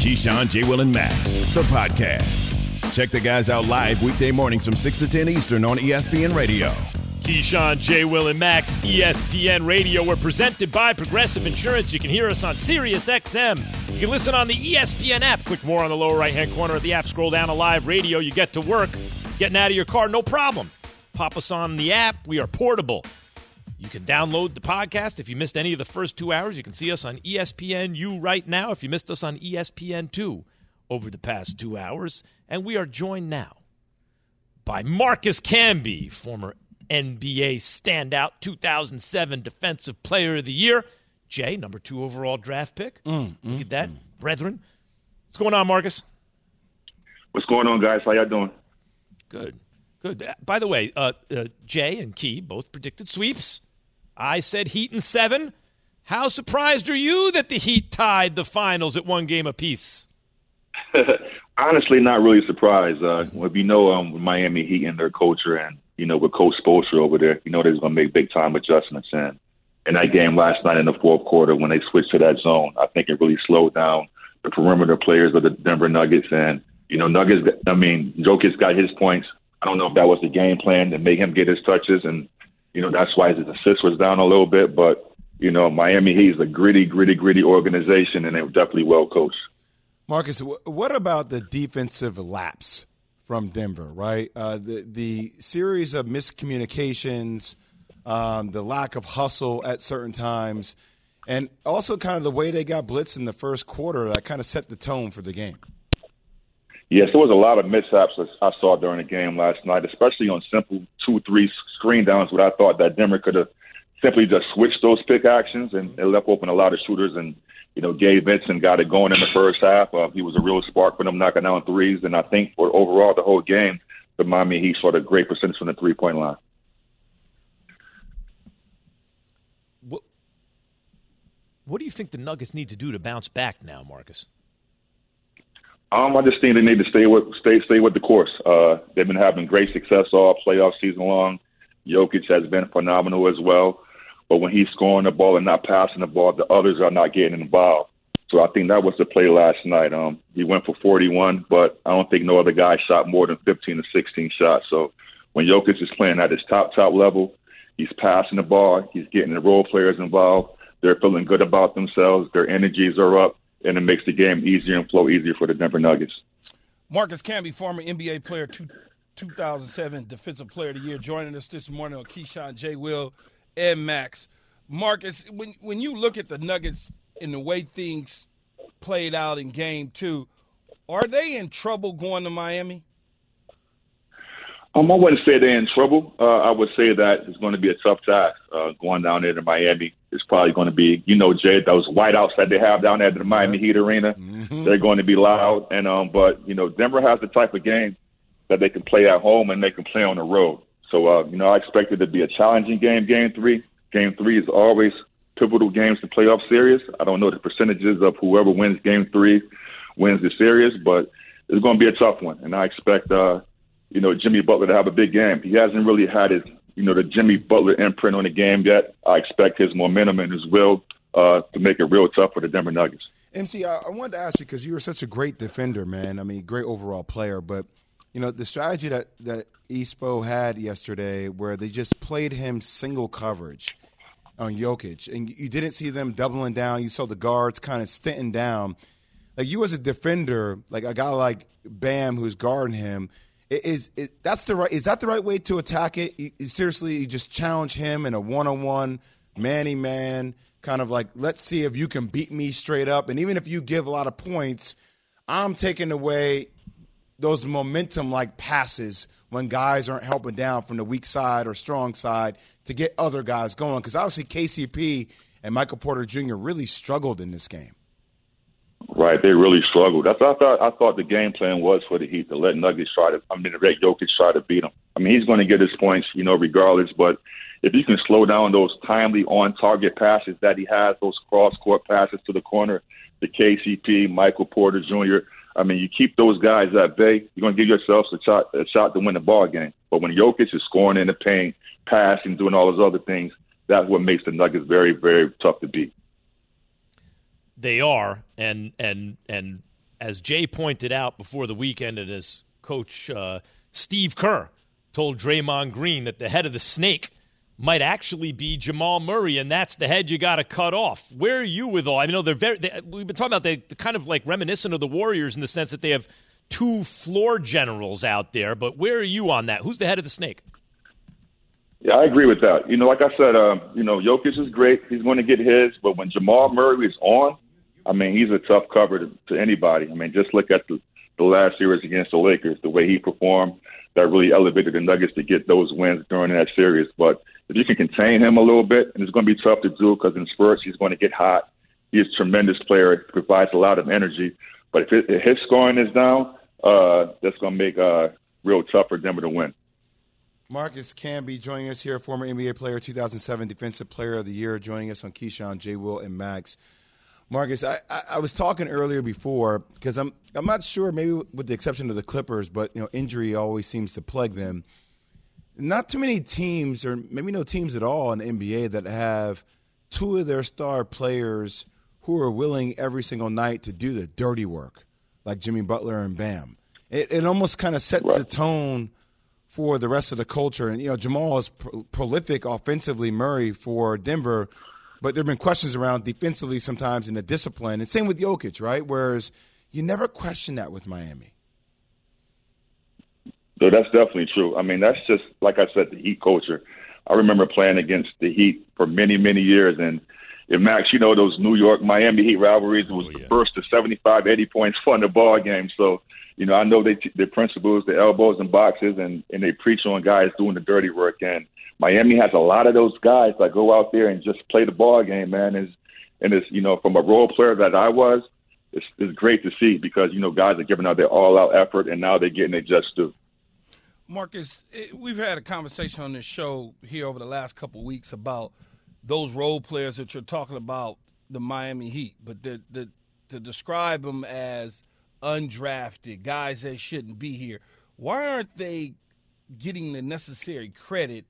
Keyshawn, J. Will, and Max, the podcast. Check the guys out live weekday mornings from 6 to 10 Eastern on ESPN Radio. Keyshawn, J. Will, and Max, ESPN Radio. We're presented by Progressive Insurance. You can hear us on Sirius XM. You can listen on the ESPN app. Click more on the lower right hand corner of the app. Scroll down to live radio. You get to work, getting out of your car, no problem. Pop us on the app. We are portable. You can download the podcast. If you missed any of the first two hours, you can see us on ESPN. ESPNU right now. If you missed us on ESPN2 over the past two hours. And we are joined now by Marcus Camby, former NBA standout, 2007 Defensive Player of the Year. Jay, number two overall draft pick. Mm, mm, Look at that, mm. brethren. What's going on, Marcus? What's going on, guys? How y'all doing? Good, good. By the way, uh, uh, Jay and Key both predicted sweeps. I said Heat in seven. How surprised are you that the Heat tied the finals at one game apiece? Honestly, not really surprised. Uh, if you know um, Miami Heat and their culture, and you know with Coach Spoelstra over there, you know they're going to make big time adjustments. And in that game last night in the fourth quarter, when they switched to that zone, I think it really slowed down the perimeter players of the Denver Nuggets. And you know, Nuggets. I mean, Jokic got his points. I don't know if that was the game plan to make him get his touches, and you know that's why his assist was down a little bit. But you know, Miami Heat is a gritty, gritty, gritty organization, and they were definitely well coached. Marcus, what about the defensive lapse from Denver? Right, uh, the the series of miscommunications, um, the lack of hustle at certain times, and also kind of the way they got blitzed in the first quarter that kind of set the tone for the game. Yes, there was a lot of mishaps I saw during the game last night, especially on simple two, three screen downs. Where I thought that Denver could have simply just switched those pick actions, and it left open a lot of shooters. And you know, Gabe Vincent got it going in the first half. Uh, he was a real spark for them knocking down threes. And I think for overall the whole game, the Miami Heat shot a great percentage from the three point line. What, what do you think the Nuggets need to do to bounce back now, Marcus? Um, I just think they need to stay with stay stay with the course. Uh, they've been having great success all playoff season long. Jokic has been phenomenal as well. But when he's scoring the ball and not passing the ball, the others are not getting involved. So I think that was the play last night. Um, he went for 41, but I don't think no other guy shot more than 15 or 16 shots. So when Jokic is playing at his top top level, he's passing the ball, he's getting the role players involved. They're feeling good about themselves. Their energies are up, and it makes the game easier and flow easier for the Denver Nuggets. Marcus Camby, former NBA player, two, 2007 Defensive Player of the Year, joining us this morning on Keyshawn J. Will and Max. Marcus, when when you look at the Nuggets and the way things played out in game two, are they in trouble going to Miami? Um, I wouldn't say they're in trouble. Uh, I would say that it's going to be a tough task uh, going down there to Miami. It's probably going to be, you know, Jay, those whiteouts that they have down at the Miami Heat Arena. Mm-hmm. They're going to be loud, and um, but you know, Denver has the type of game that they can play at home and they can play on the road. So, uh, you know, I expect it to be a challenging game, game three. Game three is always pivotal games to playoff series. I don't know the percentages of whoever wins game three wins the series, but it's going to be a tough one. And I expect, uh, you know, Jimmy Butler to have a big game. He hasn't really had his, you know, the Jimmy Butler imprint on the game yet. I expect his momentum and his will uh, to make it real tough for the Denver Nuggets. MC, I, I wanted to ask you because you were such a great defender, man. I mean, great overall player, but you know the strategy that that Espo had yesterday where they just played him single coverage on Jokic, and you didn't see them doubling down. You saw the guards kind of stinting down. Like you as a defender, like a guy like Bam who's guarding him, is that's the right? Is that the right way to attack it? You, seriously, you just challenge him in a one-on-one, manny man, kind of like let's see if you can beat me straight up. And even if you give a lot of points, I'm taking away those momentum like passes when guys aren't helping down from the weak side or strong side to get other guys going. Because obviously KCP and Michael Porter Jr. really struggled in this game. Right, they really struggled. That's what I thought. I thought the game plan was for the Heat to let Nuggets try to. I mean, let Jokic try to beat them. I mean, he's going to get his points, you know, regardless. But if you can slow down those timely on-target passes that he has, those cross-court passes to the corner, the KCP, Michael Porter Jr. I mean, you keep those guys at bay, you're going to give yourself a shot, a shot to win the ball game. But when Jokic is scoring in the paint, passing, doing all those other things, that's what makes the Nuggets very, very tough to beat. They are, and and and as Jay pointed out before the weekend, and as Coach uh, Steve Kerr told Draymond Green that the head of the snake might actually be Jamal Murray, and that's the head you got to cut off. Where are you with all? I know they're very. They, we've been talking about they kind of like reminiscent of the Warriors in the sense that they have two floor generals out there. But where are you on that? Who's the head of the snake? Yeah, I agree with that. You know, like I said, uh, you know, Jokic is great. He's going to get his, but when Jamal Murray is on, I mean, he's a tough cover to, to anybody. I mean, just look at the, the last series against the Lakers, the way he performed. That really elevated the Nuggets to get those wins during that series. But if you can contain him a little bit, and it's going to be tough to do because in spurts he's going to get hot. He's a tremendous player, provides a lot of energy. But if, it, if his scoring is down, uh, that's going to make uh, real tough for Denver to win. Marcus Camby joining us here, former NBA player, 2007 Defensive Player of the Year, joining us on Keyshawn, J. Will, and Max. Marcus, I, I, I was talking earlier before because I'm I'm not sure, maybe with the exception of the Clippers, but you know injury always seems to plague them. Not too many teams, or maybe no teams at all in the NBA that have two of their star players who are willing every single night to do the dirty work, like Jimmy Butler and Bam. It, it almost kind of sets right. a tone for the rest of the culture. And you know, Jamal is pro- prolific offensively. Murray for Denver but there have been questions around defensively sometimes in the discipline. And same with Jokic, right? Whereas you never question that with Miami. So that's definitely true. I mean, that's just like I said, the Heat culture. I remember playing against the Heat for many, many years, and if Max, you know those New York Miami Heat rivalries was oh, yeah. the first to 75, 80 points fun the ball game. So, you know, I know they the principles, the elbows and boxes, and and they preach on guys doing the dirty work. And Miami has a lot of those guys that go out there and just play the ball game, man. Is and it's you know from a role player that I was, it's, it's great to see because you know guys are giving out their all out effort and now they're getting it due. Marcus, eh, we've had a conversation on this show here over the last couple weeks about those role players that you're talking about, the Miami Heat, but the, the, to describe them as undrafted guys that shouldn't be here. Why aren't they getting the necessary credit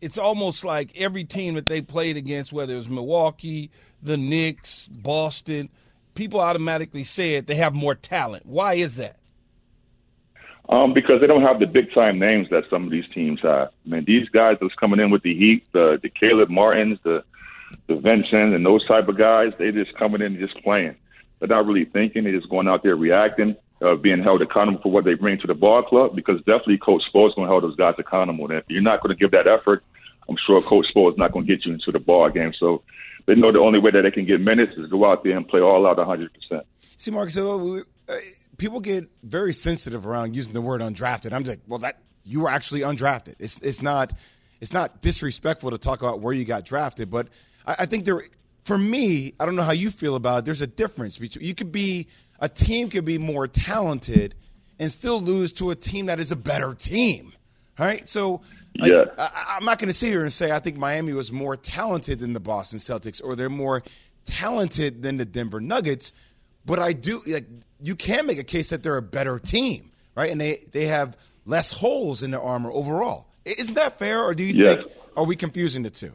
it's almost like every team that they played against, whether it's Milwaukee, the Knicks, Boston, people automatically said they have more talent. Why is that? Um, because they don't have the big time names that some of these teams have. I mean, these guys that's coming in with the Heat, the the Caleb Martins, the the Vincent, and those type of guys, they just coming in and just playing. They're not really thinking. They're just going out there reacting, uh, being held accountable for what they bring to the ball club. Because definitely, Coach Spo is going to hold those guys accountable. And if you're not going to give that effort, I'm sure Coach Spo is not going to get you into the ball game. So they know the only way that they can get minutes is go out there and play all out 100%. See, Mark, so uh, people get very sensitive around using the word undrafted. I'm like, well, that you were actually undrafted. It's it's not it's not disrespectful to talk about where you got drafted, but I, I think there, for me, I don't know how you feel about it. There's a difference between you could be a team could be more talented and still lose to a team that is a better team. Right? So like, yeah. I, am not going to sit here and say I think Miami was more talented than the Boston Celtics or they're more talented than the Denver Nuggets, but I do like you can make a case that they're a better team, right? And they they have less holes in their armor overall. Isn't that fair, or do you think are we confusing the two?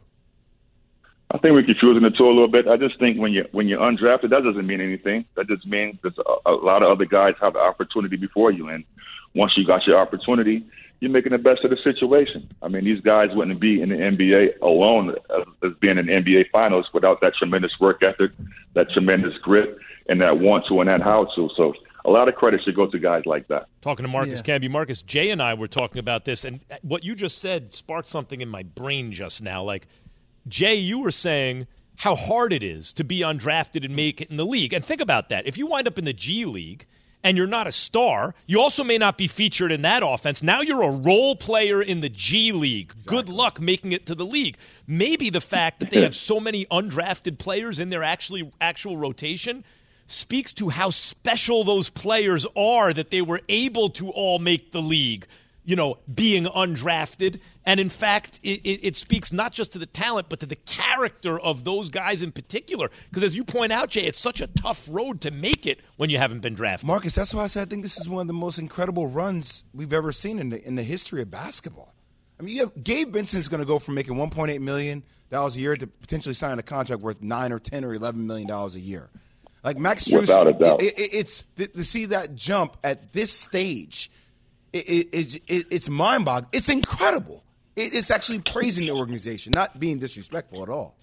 I think we're confusing the two a little bit. I just think when you when you're undrafted, that doesn't mean anything. That just means that a, a lot of other guys have the opportunity before you, and once you got your opportunity, you're making the best of the situation. I mean, these guys wouldn't be in the NBA alone as, as being in the NBA Finals without that tremendous work ethic, that tremendous grit, and that want to and that how to. So a lot of credit should go to guys like that. Talking to Marcus yeah. Camby, Marcus Jay and I were talking about this, and what you just said sparked something in my brain just now. Like Jay, you were saying how hard it is to be undrafted and make it in the league, and think about that. If you wind up in the G League and you're not a star, you also may not be featured in that offense. Now you're a role player in the G League. Exactly. Good luck making it to the league. Maybe the fact that they have so many undrafted players in their actually actual rotation speaks to how special those players are that they were able to all make the league you know, being undrafted. And in fact, it, it, it, speaks not just to the talent, but to the character of those guys in particular. Because as you point out, Jay, it's such a tough road to make it when you haven't been drafted. Marcus, that's why I said I think this is one of the most incredible runs we've ever seen in the, in the history of basketball. I mean, you have, Gabe Vincent's going to go from making 1.8 million dollars a year to potentially sign a contract worth nine or 10 or 11 million dollars a year. Like Max Strus, Without a doubt. It, it, it's to, to see that jump at this stage – it, it, it, it's mind boggling. It's incredible. it's actually praising the organization, not being disrespectful at all.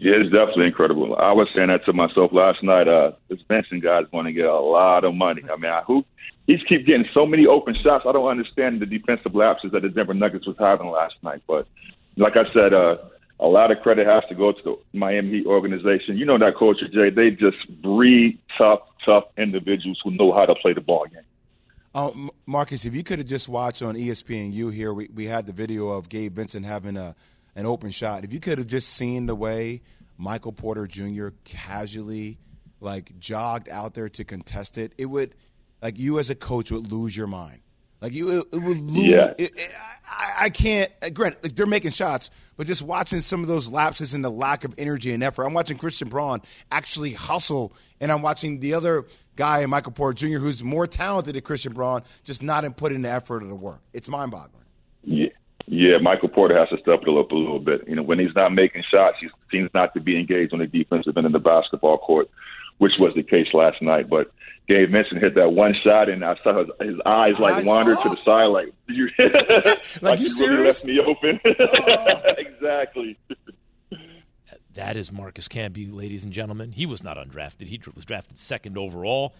Yeah, it's definitely incredible. I was saying that to myself last night. Uh, this Benson guy's going to get a lot of money. I mean, I, who he's keep getting so many open shots. I don't understand the defensive lapses that the Denver Nuggets was having last night. But like I said, uh, a lot of credit has to go to the Miami Heat organization. You know that culture, Jay. They just breed tough, tough individuals who know how to play the ball game. Uh, Marcus, if you could have just watched on ESPNU here, we, we had the video of Gabe Vincent having a an open shot. If you could have just seen the way Michael Porter Jr. casually like jogged out there to contest it, it would like you as a coach would lose your mind. Like you, it, it would lose. Yeah. It, it, I, I, can't. Uh, Grant, like they're making shots, but just watching some of those lapses and the lack of energy and effort. I'm watching Christian Braun actually hustle, and I'm watching the other guy, in Michael Porter Jr., who's more talented than Christian Braun, just not in putting the effort or the work. It's mind boggling. Yeah. Yeah, Michael Porter has to step it up a little bit. You know, when he's not making shots, he seems not to be engaged on the defensive end of the basketball court, which was the case last night. But Gabe Vincent hit that one shot, and I saw his, his eyes like eyes wander to the side, like you, like, like you, you really left me open. Oh. exactly. That is Marcus Camby, ladies and gentlemen. He was not undrafted. He was drafted second overall.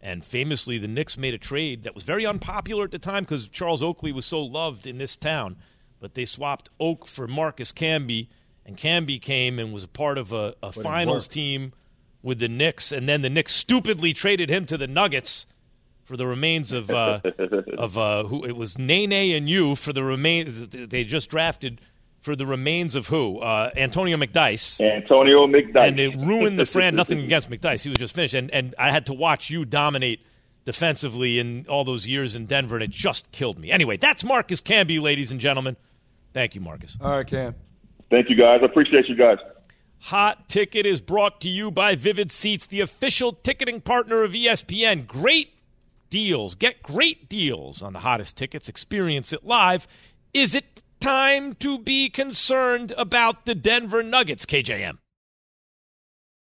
And famously, the Knicks made a trade that was very unpopular at the time because Charles Oakley was so loved in this town. But they swapped Oak for Marcus Camby, and Camby came and was a part of a, a finals team with the Knicks. And then the Knicks stupidly traded him to the Nuggets for the remains of uh, of uh, who it was Nene and you for the remains they just drafted for the remains of who? Uh, Antonio McDyess. Antonio McDyess. And it ruined the friend. Nothing against McDyess. He was just finished. And, and I had to watch you dominate defensively in all those years in Denver, and it just killed me. Anyway, that's Marcus Camby, ladies and gentlemen. Thank you, Marcus. All right, Cam. Thank you, guys. I appreciate you guys. Hot Ticket is brought to you by Vivid Seats, the official ticketing partner of ESPN. Great deals. Get great deals on the hottest tickets. Experience it live. Is it time to be concerned about the Denver Nuggets, KJM.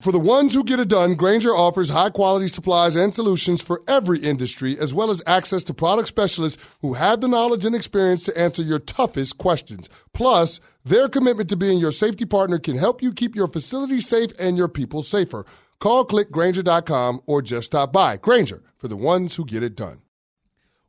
For the ones who get it done, Grainger offers high quality supplies and solutions for every industry, as well as access to product specialists who have the knowledge and experience to answer your toughest questions. Plus, their commitment to being your safety partner can help you keep your facility safe and your people safer. Call clickgrainger.com or just stop by. Grainger for the ones who get it done.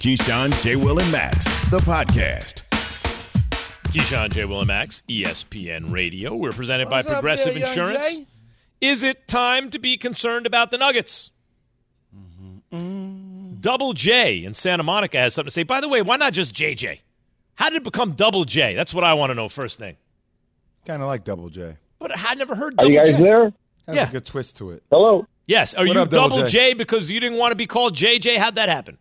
Keyshawn, J. Will, and Max, the podcast. Keyshawn, J. Will, and Max, ESPN Radio. We're presented What's by Progressive there, Insurance. Is it time to be concerned about the Nuggets? Mm-hmm. Double J in Santa Monica has something to say. By the way, why not just JJ? How did it become Double J? That's what I want to know first thing. Kind of like Double J. But I never heard Are Double you guys J. there? Has Yeah. a good twist to it. Hello. Yes. Are What you up, Double Double J? J because you didn't want to be called JJ? How'd that happen?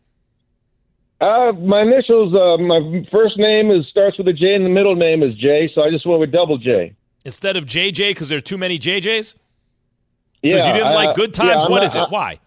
Uh, my initials, uh, my first name is starts with a J and the middle name is J, so I just went with double J. Instead of JJ because there are too many JJs? Because Yeah, you didn't uh, like good times? yeah, what not- is it? Why?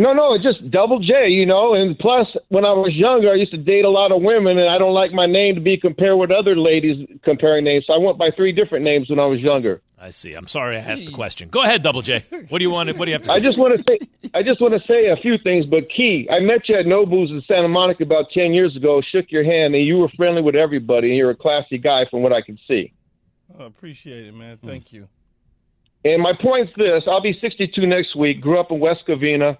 No, no, it's just double J, you know. And plus, when I was younger, I used to date a lot of women, and I don't like my name to be compared with other ladies comparing names. So I went by three different names when I was younger. I see. I'm sorry I asked the question. Go ahead, Double J. What do you want? What do you have to say? I just want to say, I just want to say a few things. But Key, I met you at Nobu's in Santa Monica about ten years ago. Shook your hand, and you were friendly with everybody. And you're a classy guy, from what I can see. I appreciate it, man. Hmm. Thank you. And my point's this: I'll be 62 next week. Grew up in West Covina,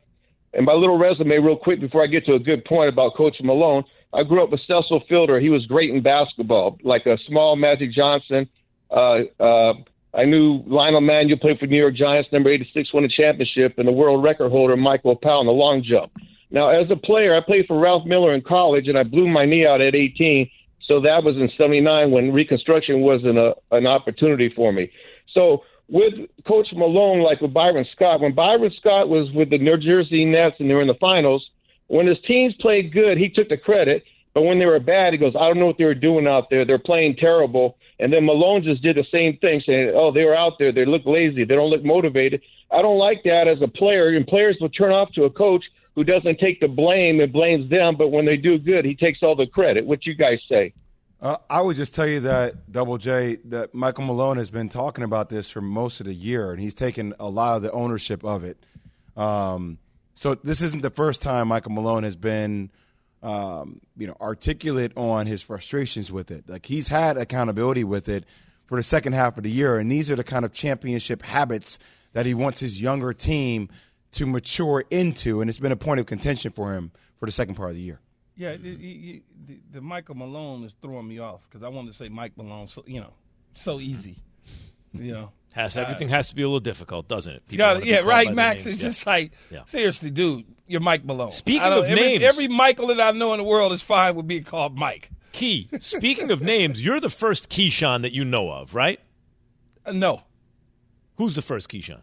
and my little resume, real quick, before I get to a good point about Coach Malone. I grew up with Cecil Fielder. He was great in basketball, like a small Magic Johnson. Uh, uh, I knew Lionel Manuel played for New York Giants, number 86, won a championship, and the world record holder Michael Powell in the long jump. Now, as a player, I played for Ralph Miller in college, and I blew my knee out at 18. So that was in '79 when reconstruction wasn't a, an opportunity for me. So with Coach Malone, like with Byron Scott, when Byron Scott was with the New Jersey Nets and they were in the finals, when his teams played good, he took the credit. But when they were bad, he goes, I don't know what they were doing out there. They're playing terrible. And then Malone just did the same thing, saying, oh, they were out there. They look lazy. They don't look motivated. I don't like that as a player. And players will turn off to a coach who doesn't take the blame and blames them. But when they do good, he takes all the credit. What you guys say? Uh, I would just tell you that Double J, that Michael Malone has been talking about this for most of the year, and he's taken a lot of the ownership of it. Um, so this isn't the first time Michael Malone has been, um, you know, articulate on his frustrations with it. Like he's had accountability with it for the second half of the year, and these are the kind of championship habits that he wants his younger team to mature into, and it's been a point of contention for him for the second part of the year. Yeah, it, it, the, the Michael Malone is throwing me off because I wanted to say Mike Malone, so you know, so easy, you know. Has everything has to be a little difficult, doesn't it? Wanna yeah, right, Max. It's Yeah. just like Yeah. seriously, dude, you're Mike Malone. Speaking of every, names- every Michael that I know in the world is fine with being called Mike. Key. Speaking of names, you're the first Keyshawn that you know of, right? Uh, no, Who's the first Keyshawn?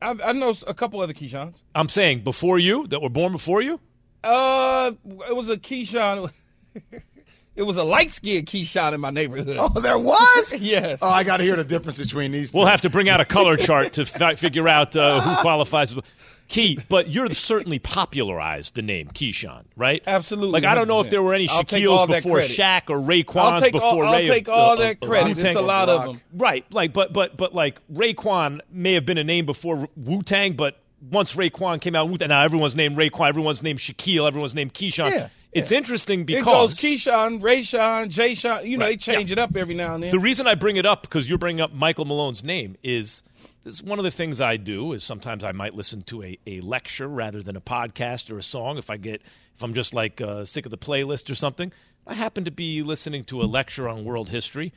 I, I know a couple other Keyshawns. I'm saying before you, that were born before you. Uh, it was a Keyshawn. it was a light skinned Keyshawn in my neighborhood. Oh, there was? yes. Oh, I got to hear the difference between these. We'll have to bring out a color chart to fi- figure out uh, who qualifies. Key, but you're certainly popularized the name Keyshawn, right? Absolutely, Like I don't know if 100%. there were any I'll take all Shaquille's before credit. Shaq or I'll before all, I'll take of- all of- that of credit. Wu-Tang. It's a lot of them. Right, like, but but but like Raekwon may have been a name before Wu Tang, but once Raekwon came out, now everyone's named Raekwon, everyone's named Shaquille, everyone's named Keyshawn. Yeah, it's yeah. interesting It because goes Keyshawn, Rayshawn, Jayshawn. You know, Right, they change yeah. it up every now and then. the reason I bring it up because you're bringing up Michael Malone's name is this is one of the things I do is sometimes I might listen to a, a lecture rather than a podcast or a song if I get if I'm just like uh, sick of the playlist or something. I happen to be listening to a lecture on world history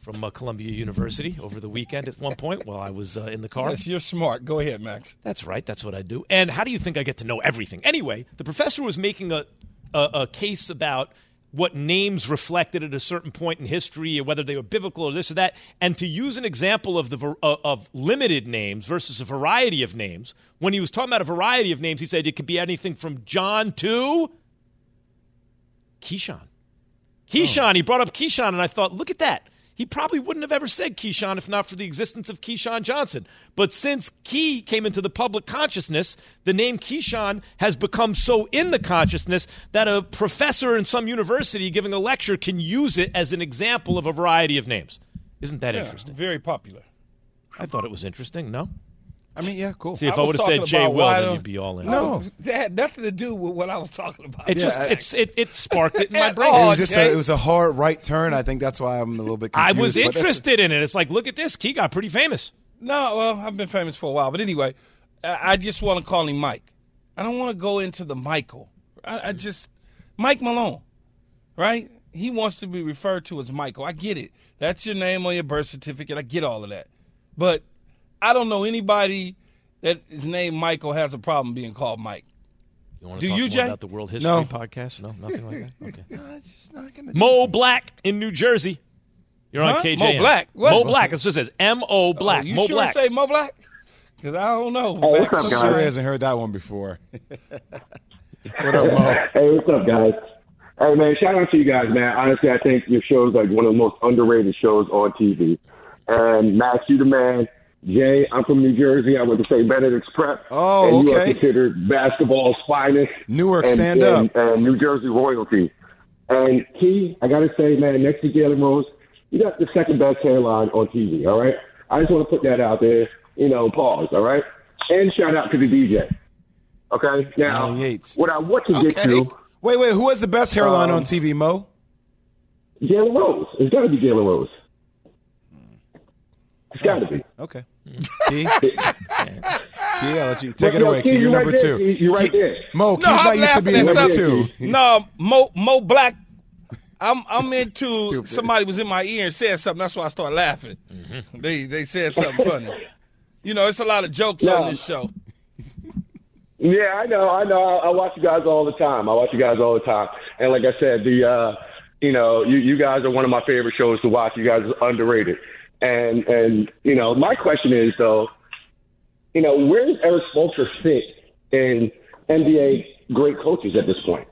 from uh, Columbia University over the weekend at one point while I was uh, in the car. yes, you're smart. Go ahead, Max. That's right. That's what I do. And how do you think I get to know everything? Anyway, the professor was making a, a, a case about what names reflected at a certain point in history, whether they were biblical or this or that, and to use an example of the uh, of limited names versus a variety of names. When he was talking about a variety of names, he said it could be anything from John to Keyshawn. Keyshawn. He brought up Keyshawn, and I thought, look at that. He probably wouldn't have ever said Keyshawn if not for the existence of Keyshawn Johnson. But since Key came into the public consciousness, the name Keyshawn has become so in the consciousness that a professor in some university giving a lecture can use it as an example of a variety of names. Isn't that Yeah, interesting? Very popular. I thought it was interesting. No. I mean, yeah, cool. See, if I I, would have said Jay about Will, then you'd be all in. No. That had nothing to do with what I was talking about. It just I- it's it, it sparked it in my At brain. It was just Jay. a, it was a hard right turn. I think that's why I'm a little bit. I was interested in it. It's like, look at this. Key got pretty famous. No, well, I've been famous for a while, but anyway, I, I just want to call him Mike. I don't want to go into the Michael. I, I just Mike Malone, right? He wants to be referred to as Michael. I get it. That's your name on your birth certificate. I get all of that, but I don't know anybody that is named Michael has a problem being called Mike. You want Do talk you, more Jay? about the World History No. podcast? No, nothing like that. Okay. No, it's just not gonna- Mo Black in New Jersey. You're on KJ. Mo Black? What? Mo Black. It just says M O oh, Black. Oh, you Mo sure Black. say Mo Black? Because I don't know. Hey, what's Max. up, Sure hasn't heard that one before. what up, Mo? Hey, what's up, guys? Hey, man, shout out to you guys, man. Honestly, I think your show is like one of the most underrated shows on TV. And Max, you the man. Jay, I'm from New Jersey. I went to St. Benedict's Prep. Oh, and you are okay. considered basketball's finest. Newark, and, stand and, up. And New Jersey royalty. And Key, I got to say, man, next to Jalen Rose, you got the second best hairline on TV, all right? I just want to put that out there. You know, pause, all right? And shout out to the DJ. Okay? Now, what I want to get Okay. to Wait, wait. Who has the best hairline Um, on TV, Mo? Jalen Rose. It's got to be Jalen Rose. It's got to be. Okay. Key, Key, I'll let you take it Yo, away. Key, Key, you you're number there, two. Key, you right there. Mo, Key's No, not used to laughing being number two. No, Mo Mo Black. I'm I'm into Stupid. somebody was in my ear and said something. That's why I started laughing. They they said something funny. You know, it's a lot of jokes No. on this show. Yeah, I know, I know. I, I watch you guys all the time. I watch you guys all the time. And like I said, the uh, you know, you you guys are one of my favorite shows to watch. You guys are underrated. And and you know, my question is though, you know, where does Erik Spoelstra fit in NBA great coaches at this point?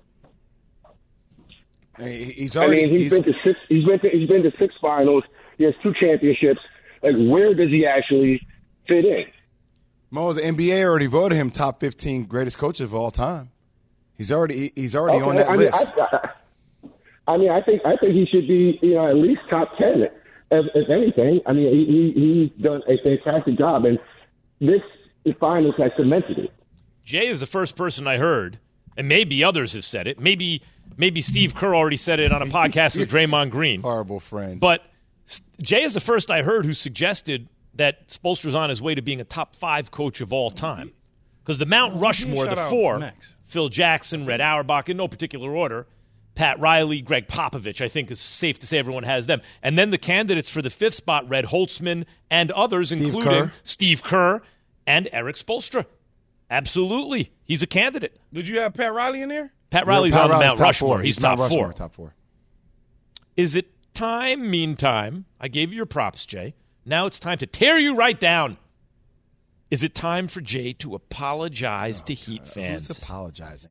He- He's I mean, he's he's- been to six. He's been to he's been to six finals. He has two championships. Like, where does he actually fit in? Mo, the NBA already voted him top 15 greatest coaches of all time. He's already he's already on that I mean, list. I, I, I mean, I think I think he should be, you know, at least top ten, if, if anything. I mean, he, he he's done a fantastic job, and this finals has cemented it. Jay is the first person I heard, and maybe others have said it. Maybe maybe Steve Kerr already said it on a podcast with Draymond Green. Horrible friend. But Jay is the first I heard who suggested that Spoelstra's on his way to being a top five coach of all time. Because the Mount Rushmore, shout the four, Phil Jackson, Red Auerbach, in no particular order, Pat Riley, Gregg Popovich, I think is safe to say everyone has them. And then the candidates for the fifth spot, Red Holzman and others, including Kerr. Steve Kerr and Erik Spoelstra. Absolutely. He's a candidate. Did you have Pat Riley in there? Pat Riley's Pat on the Riley's Mount top Rushmore. four. He's, Mount top Rushmore, four. Top four. Is it time, meantime? I gave you your props, Jay. Now it's time to tear you right down. Is it time for Jay to apologize oh, to Heat fans? Who's apologizing?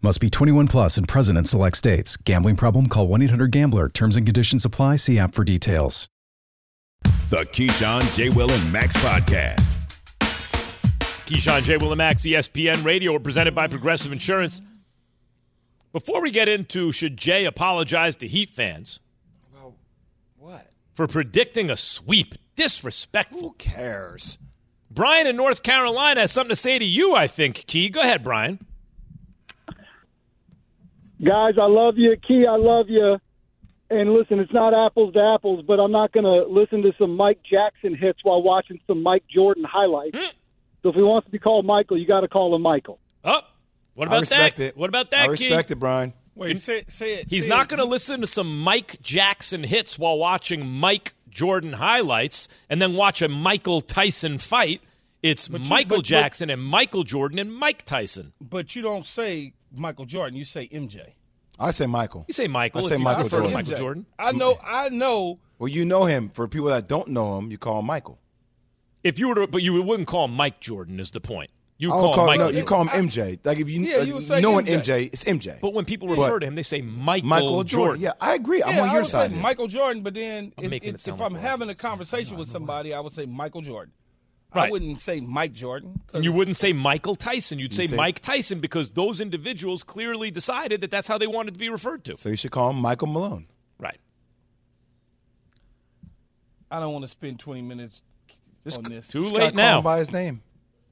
Must be 21 plus and present in select states. Gambling problem? Call 1 800 Gambler. Terms and conditions apply. See app for details. The Keyshawn, J. Will, and Max podcast. Keyshawn J. Will and Max, ESPN Radio, are presented by Progressive Insurance. Before we get into should Jay apologize to Heat fans Well, What? for predicting a sweep, disrespectful. Who cares? Brian in North Carolina has something to say to you, I think, Key. Go ahead, Brian. Guys, I love you. Key, I love you. And listen, it's not apples to apples, but I'm not going to listen to some Mike Jackson hits while watching some Mike Jordan highlights. Mm. So if he wants to be called Michael, you got to call him Michael. Oh, what I about respect that? it. What about that, Key? I respect Key? it, Brian. Wait, say, say it. He's say not going to listen to some Mike Jackson hits while watching Mike Jordan highlights and then watch a Michael Tyson fight. It's But Michael but- but- Jackson and Michael Jordan and Mike Tyson. But you don't say Michael Jordan. You say MJ. I say Michael. You say Michael. I say Michael prefer Jordan. Michael Jordan. I know. I know. Well, you know him. For people that don't know him, you call him Michael. If you were to, but you wouldn't call him Mike Jordan. Is the point? You I would would call, call, him no, you call him MJ. Like if you, Yeah, you would say know an MJ. MJ, it's MJ. but when people But- refer to him, they say Michael, Michael Jordan. Yeah, I agree. I'm Yeah, on I your would side. here. Michael Jordan, but then I'm if, if, if like I'm that. having a conversation with somebody, I would say Michael Jordan. Right. I wouldn't say Mike Jordan. And you wouldn't say Michael Tyson. You'd So you say say- Mike Tyson because those individuals clearly decided that that's how they wanted to be referred to. So you should call him Michael Malone. Right. I don't want to spend 20 minutes Just, on this. Too just late now. Call him by his name.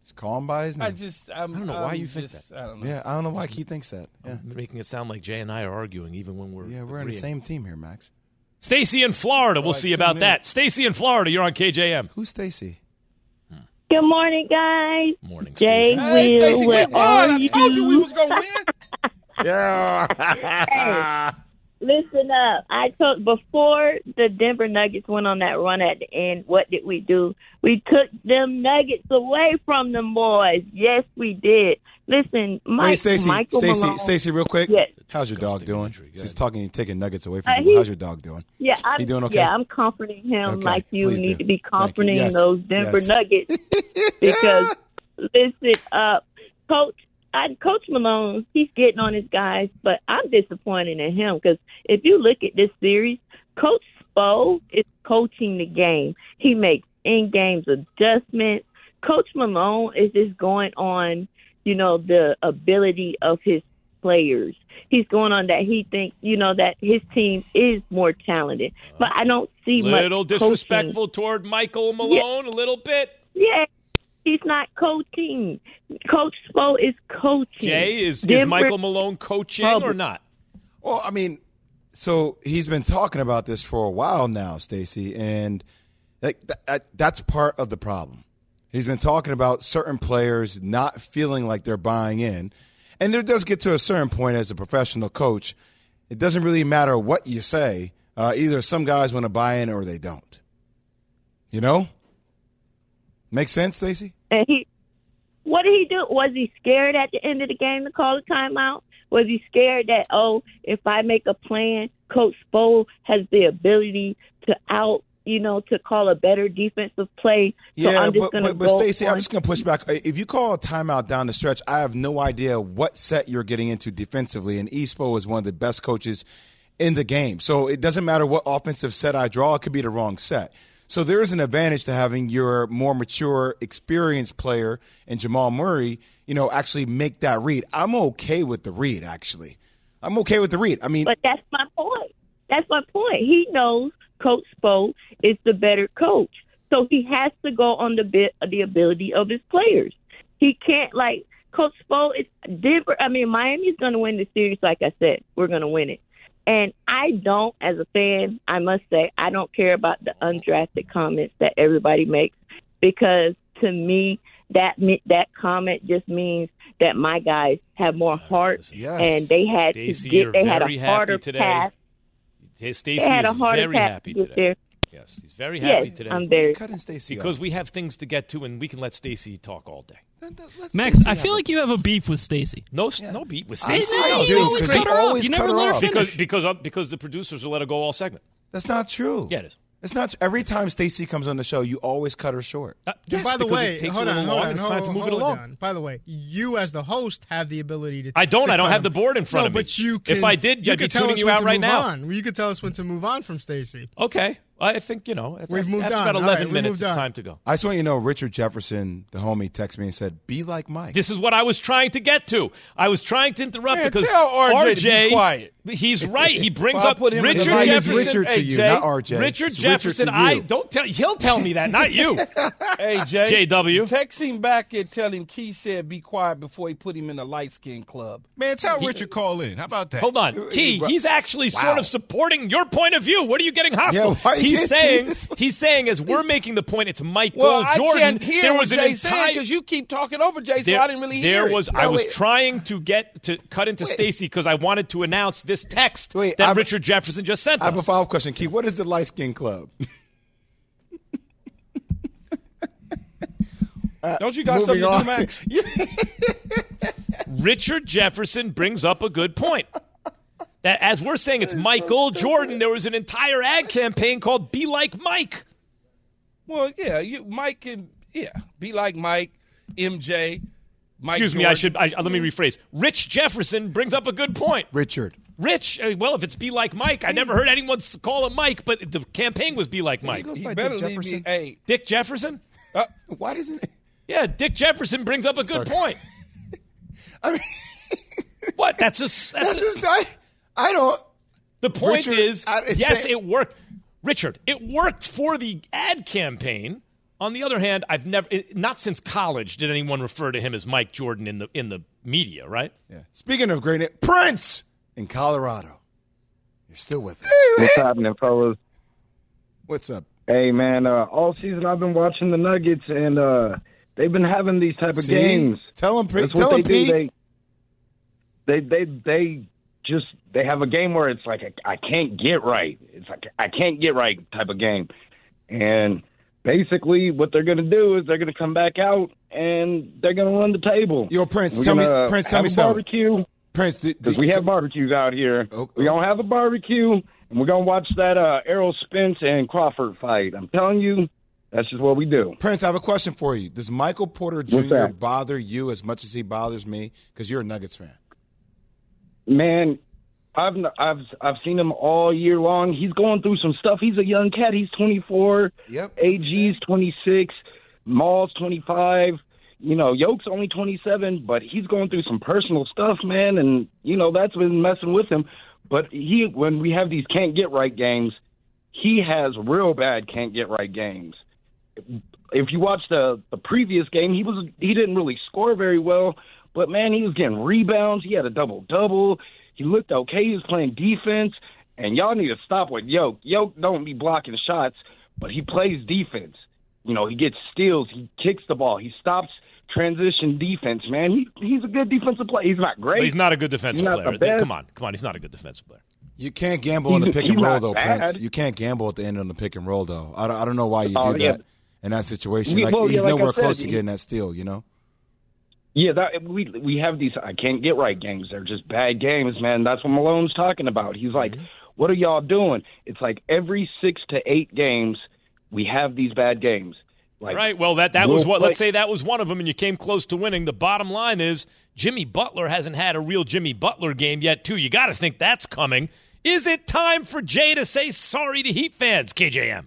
Just call him by his name. I just. I'm, I don't know why I'm you think just- I don't know. yeah, I don't know why he thinks that. Yeah, Making it sound like Jay and I are arguing even when we're yeah, we're in the same team here, Max. Stacy in Florida. We'll see about that. Stacy in Florida. You're on KJM. Who's Stacy? Good morning, guys. Morning, Jay, Hey, Will, Stacey, where we won. are I you? told you we was gonna win. Yeah. Listen up. I took before the Denver Nuggets went on that run at the end. What did we do? We took them Nuggets away from them boys. Yes, we did. Listen, Mike, Wait, Stacy, Michael Stacy, Malone. Stacy, real quick. Yes. How's your dog doing? She's talking, taking nuggets away from Uh, people. he- How's your dog doing? Yeah, I'm, He doing okay? yeah, I'm comforting him Okay, like you need do. to be comforting Yes, those Denver yes. Nuggets because listen up, Coach. I, Coach Malone, he's getting on his guys, but I'm disappointed in him because if you look at this series, Coach Spo is coaching the game. He makes in-game adjustments. Coach Malone is just going on, you know, the ability of his players. He's going on that he thinks, you know, that his team is more talented. But I don't see much Little coaching. disrespectful toward Michael Malone. A little bit. Yeah, he's not coaching. Coach Spo is coaching. Jay is is Michael Malone coaching or not? Well, I mean, so he's been talking about this for a while now, Stacy, and like that, that, that's part of the problem. He's been talking about certain players not feeling like they're buying in, and there does get to a certain point as a professional coach. It doesn't really matter what you say. Uh, either some guys want to buy in or they don't. You know, make sense, Stacy? And he, what did he do? Was he scared at the end of the game to call a timeout? Was he scared that oh, if I make a plan, Coach Spo has the ability to out, you know, to call a better defensive play? So Yeah, I'm just but, but, but Stacey, I'm just going to push back. If you call a timeout down the stretch, I have no idea what set you're getting into defensively. And Espo is one of the best coaches in the game. So it doesn't matter what offensive set I draw, it could be the wrong set. So there is an advantage to having your more mature, experienced player and Jamal Murray, you know, actually make that read. I'm okay with the read, actually. I'm okay with the read. I mean, But that's my point. That's my point. He knows Coach Spo is the better coach, so he has to go on the bit the ability of his players. He can't like Coach Spo is Denver. I mean, Miami's going to win the series. Like I said, we're going to win it. And I don't, as a fan, I must say, I don't care about the undrafted comments that everybody makes because to me, that that comment just means that my guys have more heart Yes. and they had Stacey, to get they had a happy harder today. path. Stacey They had a is harder very path happy to get today. there. Yes, he's very Yes, happy today. I'm very- cutting Stacey because off. we have things to get to, and we can let Stacey talk all day. Max, I feel like you have a beef with Stacy. No, no beef with I Stacey. know, No, you always cut her off. You never let her because because uh, because the producers will let her go all segment. That's not true. Yeah, it is. It's not every time Stacy comes on the show, you always cut her short. Uh, And by the because way, it takes a hold little on, long hold on, it's time to move it along. on. By the way, you as the host have the ability to. I don't. to I don't have the board in front no, of me. But you If I did, you I'd be could tell tuning us you when out to right move now. On. You could tell us when to move on from Stacy. Okay, I think you know. After, We've moved after on. about eleven right, we minutes, moved it's on. time to go. I just want you to know, Richard Jefferson, the homie, texted me and said, "Be like Mike." This is what I was trying to get to. I was trying to interrupt Man, because tell RJ to be quiet. He's right. He brings Well, I'll up put him in the Richard Mike is Jefferson. Richard to you, Jay, not RJ. Richard It's Jefferson. Richard I don't tell. He'll tell me that, not you. Hey, Jay. JW. Text him back and tell him Key said be quiet before he put him in the light skin club. Man, tell He- Richard call in. How about that? Hold on, Key. He's actually sort of supporting your point of view. What are you getting hostile? Yeah, why you he's saying he's saying as we're making the point, it's Michael Well, I Jordan. can't hear there what was an Jay entire because you keep talking over Jay, so there, I didn't really there hear it. was I No, was wait. trying to get to cut into Stacy because I wanted to announce this text Wait, that I've- Richard Jefferson just sent I have a follow up question, Keith. What is the light skin club? Uh, Don't you got something Moving to on. do, Max? Richard Jefferson brings up a good point. That as we're saying, it's Michael Jordan. There was an entire ad campaign called "Be Like Mike." Well, yeah, you Mike can yeah be like Mike, MJ. Mike Excuse me, I should. I, let me rephrase. Rich Jefferson brings up a good point. Richard. Rich, uh, well, if it's "Be Like Mike," I never heard anyone call him Mike, but the campaign was "Be Like Mike." goes He by better Dick leave me. Jefferson. Hey, Dick Jefferson. uh, Why doesn't it? Yeah, Dick Jefferson brings up a good point. I mean, What? That's a. That's, that's a just I, I don't. the point Richard, is, I- yes, say- it worked. Richard, it worked for the ad campaign. On the other hand, I've never not since college, did anyone refer to him as Mike Jordan in the in the media. Right? Yeah. Speaking of great, Prince in Colorado. You're still with us. What's happening, fellas? What's up? Hey, man. Uh, all season I've been watching the Nuggets, and uh, they've been having these type of See? games. Tell them, That's tell what them, they Pete. do. They, they, they, they just they have a game where it's like I, I can't get right. It's like I can't get right type of game, and basically what they're going to do is they're going to come back out and they're going to run the table. Yo, Prince, We're tell me- Prince, tell me something. Barbecue. Prince, because we have barbecues out here. We're gonna have a barbecue, and we're gonna watch that uh, Errol Spence and Crawford fight. I'm telling you, that's just what we do. Prince, I have a question for you. Does Michael Porter Jr. bother you as much as he bothers me? Because you're a Nuggets fan. Man, I've I've I've seen him all year long. He's going through some stuff. He's a young cat. He's 24. Yep. AG's 26. Maul's 25. You know, Yoke's only 27, but he's going through some personal stuff, man, and you know that's been messing with him. But he, when we have these can't get right games, he has real bad can't get right games. If you watch the the previous game, he was he didn't really score very well, but man, he was getting rebounds. He had a double double. He looked okay. He was playing defense, and y'all need to stop with Yoke. Yoke don't be blocking shots, but he plays defense. You know, he gets steals. He kicks the ball. He stops transition defense. Man, he he's a good defensive player. He's not great. But he's not a good defensive He's not player. the best. Come on, come on. He's not a good defensive player. You can't gamble on the pick and roll, though, bad. Prince. You can't gamble at the end on the pick and roll, though. I don't, I don't know why you Oh, do yeah. that in that situation. We- like well, he's yeah, like nowhere said, close to getting that steal. You know. Yeah, that we we have these I can't get right games. They're just bad games, man. That's what Malone's talking about. He's like, mm-hmm. "What are y'all doing?" It's like every 6 to 8 games we have these bad games. Like right. Well, that that we'll was what. play- Let's say that was one of them, and you came close to winning. The bottom line is Jimmy Butler hasn't had a real Jimmy Butler game yet. Too. You got to think that's coming. Is it time for Jay to say sorry to Heat fans? KJM.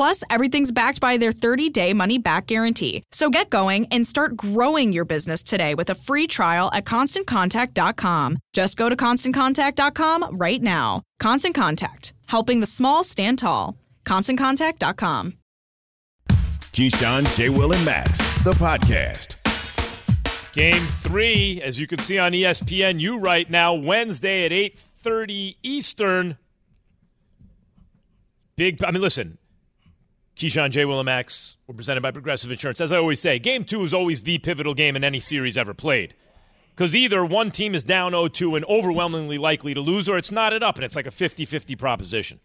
Plus, everything's backed by their 30 day money back guarantee. So get going and start growing your business today with a free trial at constantcontact.com. Just go to constantcontact.com right now. Constant Contact, helping the small stand tall. ConstantContact.com. Keyshawn, J. Will, and Max, the podcast. Game three, as you can see on E ESPNU right now, Wednesday at eight thirty Eastern. Big. I mean, listen. Keyshawn, J. Will, and We're presented by Progressive Insurance. As I always say, game two is always the pivotal game in any series ever played. Because either one team is down 0 2 and overwhelmingly likely to lose, or it's knotted up and it's like a 50 50 proposition.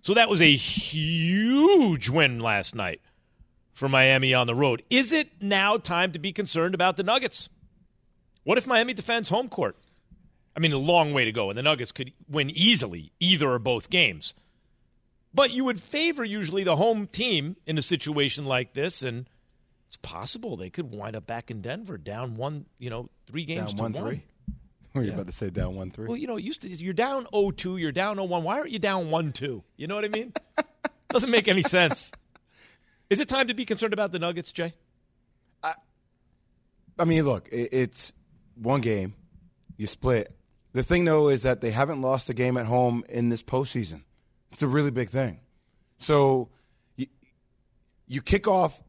So that was a huge win last night for Miami on the road. Is it now time to be concerned about the Nuggets? What if Miami defends home court? I mean, a long way to go, and the Nuggets could win easily either or both games. But you would favor usually the home team in a situation like this, and it's possible they could wind up back in Denver down one, you know, three games Down to one one. three. Were you Yeah. about to say down one three? Well, you know, it used to you're down 0-2, you're down 0-1. Why aren't you down 1-2? You know what I mean? Doesn't make any sense. Is it time to be concerned about the Nuggets, Jay? I I mean, look, it, it's one game. You split. The thing, though, is that they haven't lost a game at home in this postseason. It's a really big thing. So, you, you kick off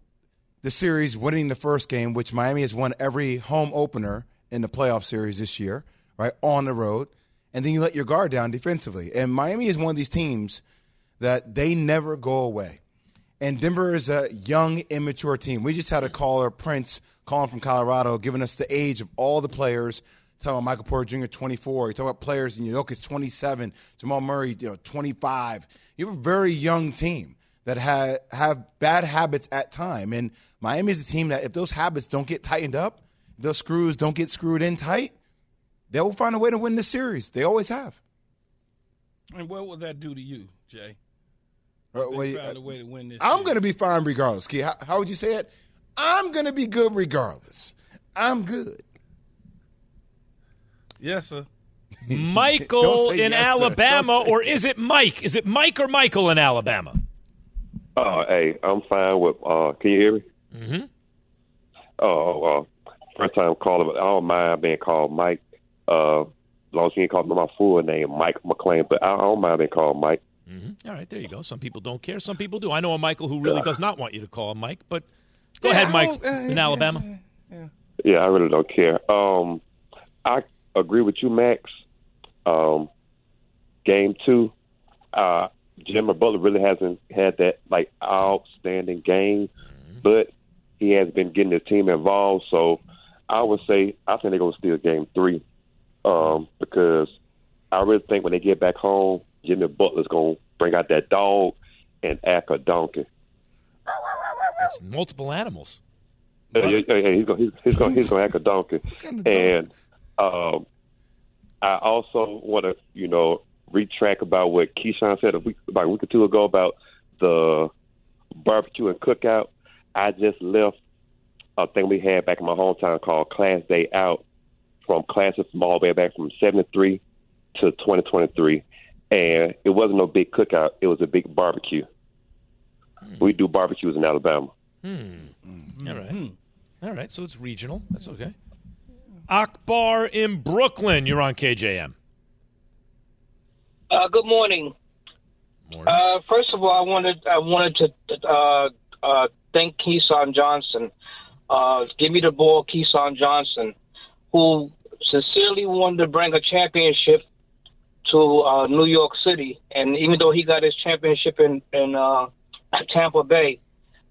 the series winning the first game, which Miami has won every home opener in the playoff series this year, right on the road, and then you let your guard down defensively. And Miami is one of these teams that they never go away. And Denver is a young, immature team. We just had a caller, Prince, calling from Colorado, giving us the age of all the players. Talking about Michael Porter Jr. 24. You talk about players in Jokic 27, Jamal Murray, you know, 25. You have a very young team that ha- have bad habits at time. And Miami is a team that if those habits don't get tightened up, those screws don't get screwed in tight, they will find a way to win this series. They always have. And what will that do to you, Jay? Uh, wait, found a way to win this. I'm going to be fine regardless. Key, how, how would you say it? I'm going to be good regardless. I'm good. Yes, sir. Michael in yes. Alabama, say or is it Mike? Is it Mike or Michael in Alabama? Uh, hey, I'm fine with. Uh, can you hear me? Mm-hmm. Oh, uh, first time calling, but I don't mind being called Mike. Uh, as long as you ain't called me my full name, Mike McLean. But I don't mind being called Mike. Mm-hmm. All right, there you go. Some people don't care. Some people do. I know a Michael who really does not want you to call him Mike, but go ahead, Mike, in Alabama. Yeah, I really don't care. Um, I agree with you, Max. Um, game two, uh, Jimmy Butler really hasn't had that like outstanding game, but he has been getting his team involved. So I would say I think they're gonna steal game three, um, because I really think when they get back home, Jimmy Butler's gonna bring out that dog and act a donkey. That's multiple animals. Yeah, yeah, yeah, he's gonna he's, he's gonna he's gonna act a donkey, and um, I also want to you know retrack about what Keyshawn said a week about a week or two ago about the barbecue and cookout. I just left a thing we had back in my hometown called Class Day Out from classes from all the way back from '73 to 2023, and it wasn't no big cookout; it was a big barbecue. We do barbecues in Alabama. Hmm. All right. All right. So it's regional. That's okay. Akbar in Brooklyn. You're on KJM. Uh, good morning. Uh, first of all, I wanted I wanted to uh, uh, thank Keyshawn Johnson. Uh, give me the ball, Keyshawn Johnson, who sincerely wanted to bring a championship to uh, New York City, and even though he got his championship in in uh, Tampa Bay,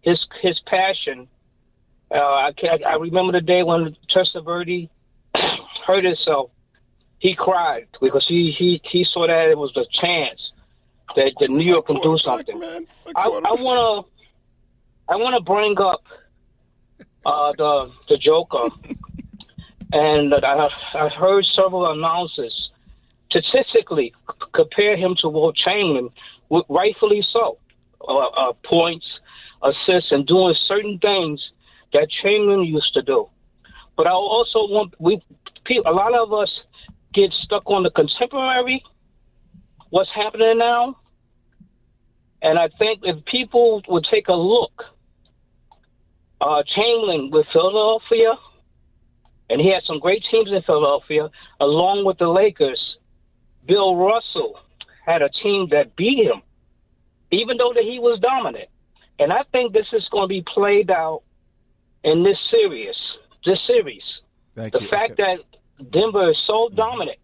his his passion. Uh, I, I remember the day when Testaverde hurt himself. He cried because he, he, he saw that it was a chance that, that New York can do something. I want to I want to bring up uh, the the Joker, and I I heard several announcers statistically c- compare him to Wilt Chamberlain, rightfully so. Uh, uh, points, assists, and doing certain things that Chamberlain used to do. But I also want we pe- a lot of us get stuck on the contemporary, what's happening now, and I think if people would take a look, uh, Chamberlain with Philadelphia, and he had some great teams in Philadelphia, along with the Lakers. Bill Russell had a team that beat him, even though that he was dominant. And I think this is going to be played out in this series. This series, Thank the you. fact that Denver is so dominant,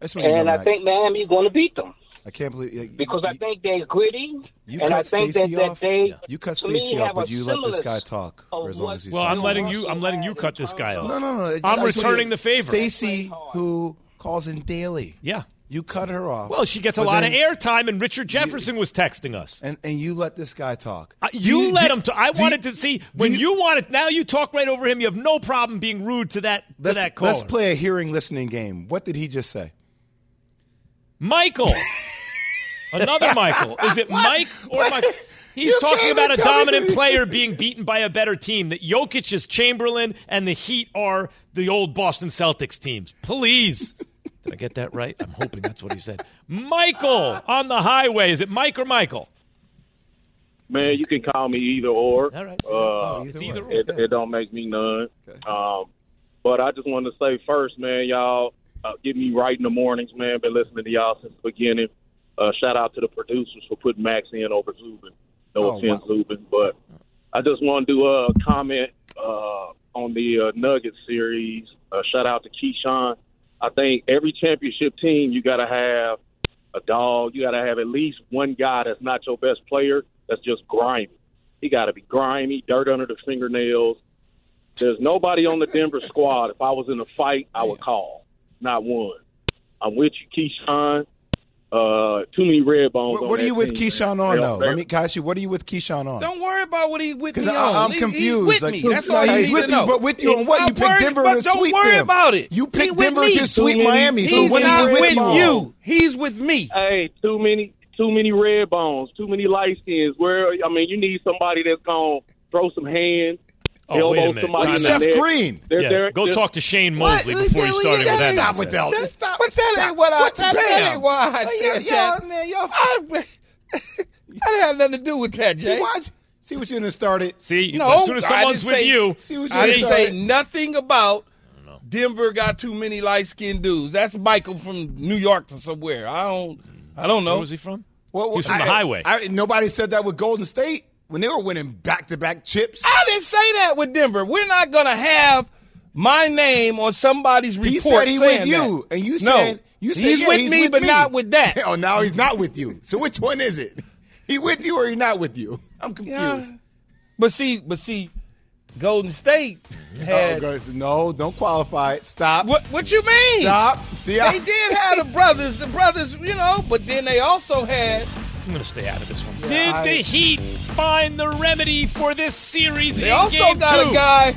That's what you know, and I Max. think Miami is going to beat them I can't believe you, because I think they're gritty, you and I cut think Stacey that, that off. they You cut to me, Stacey off, but you let this guy talk for as long as he's Well, I'm letting you. I'm letting you cut this guy off. No, no, no. it's- I'm I just want returning the favor. Stacy, who calls in daily. Yeah. You cut her off. Well, she gets a lot of airtime, and Richard Jefferson was texting us. And and you let this guy talk. Uh, you, Do let do- him. To, I wanted to see when you, wanted. Now you talk right over him. You have no problem being rude to that to that caller. let's play a hearing listening game. What did he just say? Michael. Another Michael. Is it Mike or Mike? He's You talking about a even tell me dominant player being beaten by a better team. That Jokic is Chamberlain and the Heat are the old Boston Celtics teams. Please. Did I get that right? I'm hoping that's what he said. Michael on the highway. Is it Mike or Michael? Man, you can call me either or. All right. Uh, It's either or. it, it don't make me none. Um, but I just wanted to say first, man, y'all uh, get me right in the mornings, man. Been listening to y'all since the beginning. Uh, shout out to the producers for putting Max in over Zubin. No Oh, offense, Zubin, but I just want to do a comment uh, on the uh, Nuggets series. Uh, shout out to Keyshawn. I think every championship team you got to have a dog. You got to have at least one guy that's not your best player. That's just grimy. He got to be grimy, dirt under the fingernails. There's nobody on the Denver squad. If I was in a fight, I would call. Not one. I'm with you, Keyshawn. Uh, too many red bones. What, on what are that you with team, Keyshawn man. on They- though? Let me can ask you. What are you with Keyshawn on? Don't worry about what he with me Because on. I'm He- confused. He with Like, me. That's no, all you he's need with to you, know. but with you on what? You Stop picked Denver but to don't sweep worry them. about it. You He picked Denver me. to sweep many- Miami. So He's what is not he with with you? on? you. He's with me. Hey, too many, too many red bones, too many light skins. Where I mean, you need somebody that's gonna throw some hands, Oh, wait a minute. somebody What's in the Jeff. Green? They're, Yeah, they're, go they're- talk to Shane Mosley before you started with that. Stop with nonsense. that. Stop. But that ain't what I. What's That, that bam? ain't why I Hey, said y'all- that. y'all- man, y'all- I, that had nothing to do with that, See, Jay. watch. See what you done started. See, No, as soon as someone's with say- you, See what you I didn't say nothing about Denver got too many light skinned dudes. That's Michael from New York to somewhere. I don't. I don't know. where was he from? Well, He's from I- the highway. I, nobody said that with Golden State when they were winning back to back chips. I didn't say that with Denver. We're not gonna have my name on somebody's report. He said he with you, that. and you no, said you said he's yeah, with he's me, with but me. not with that. Oh, now he's not with you. So which one is it? He with you or he not with you? I'm confused. Yeah. But see, but see, Golden State oh, had. Oh, guys, no, don't qualify it. Stop. What what you mean? Stop. See, I, They did have the brothers, the brothers, you know, but then they also had. I'm going to stay out of this one. Yeah, Did I- the Heat find the remedy for this series They in also game got two? a guy.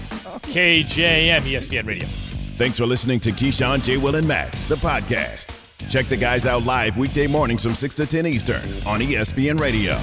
KJM, ESPN Radio. Thanks for listening to Keyshawn, J. Will, and Max, the podcast. Check the guys out live weekday mornings from 6 to 10 Eastern on ESPN Radio.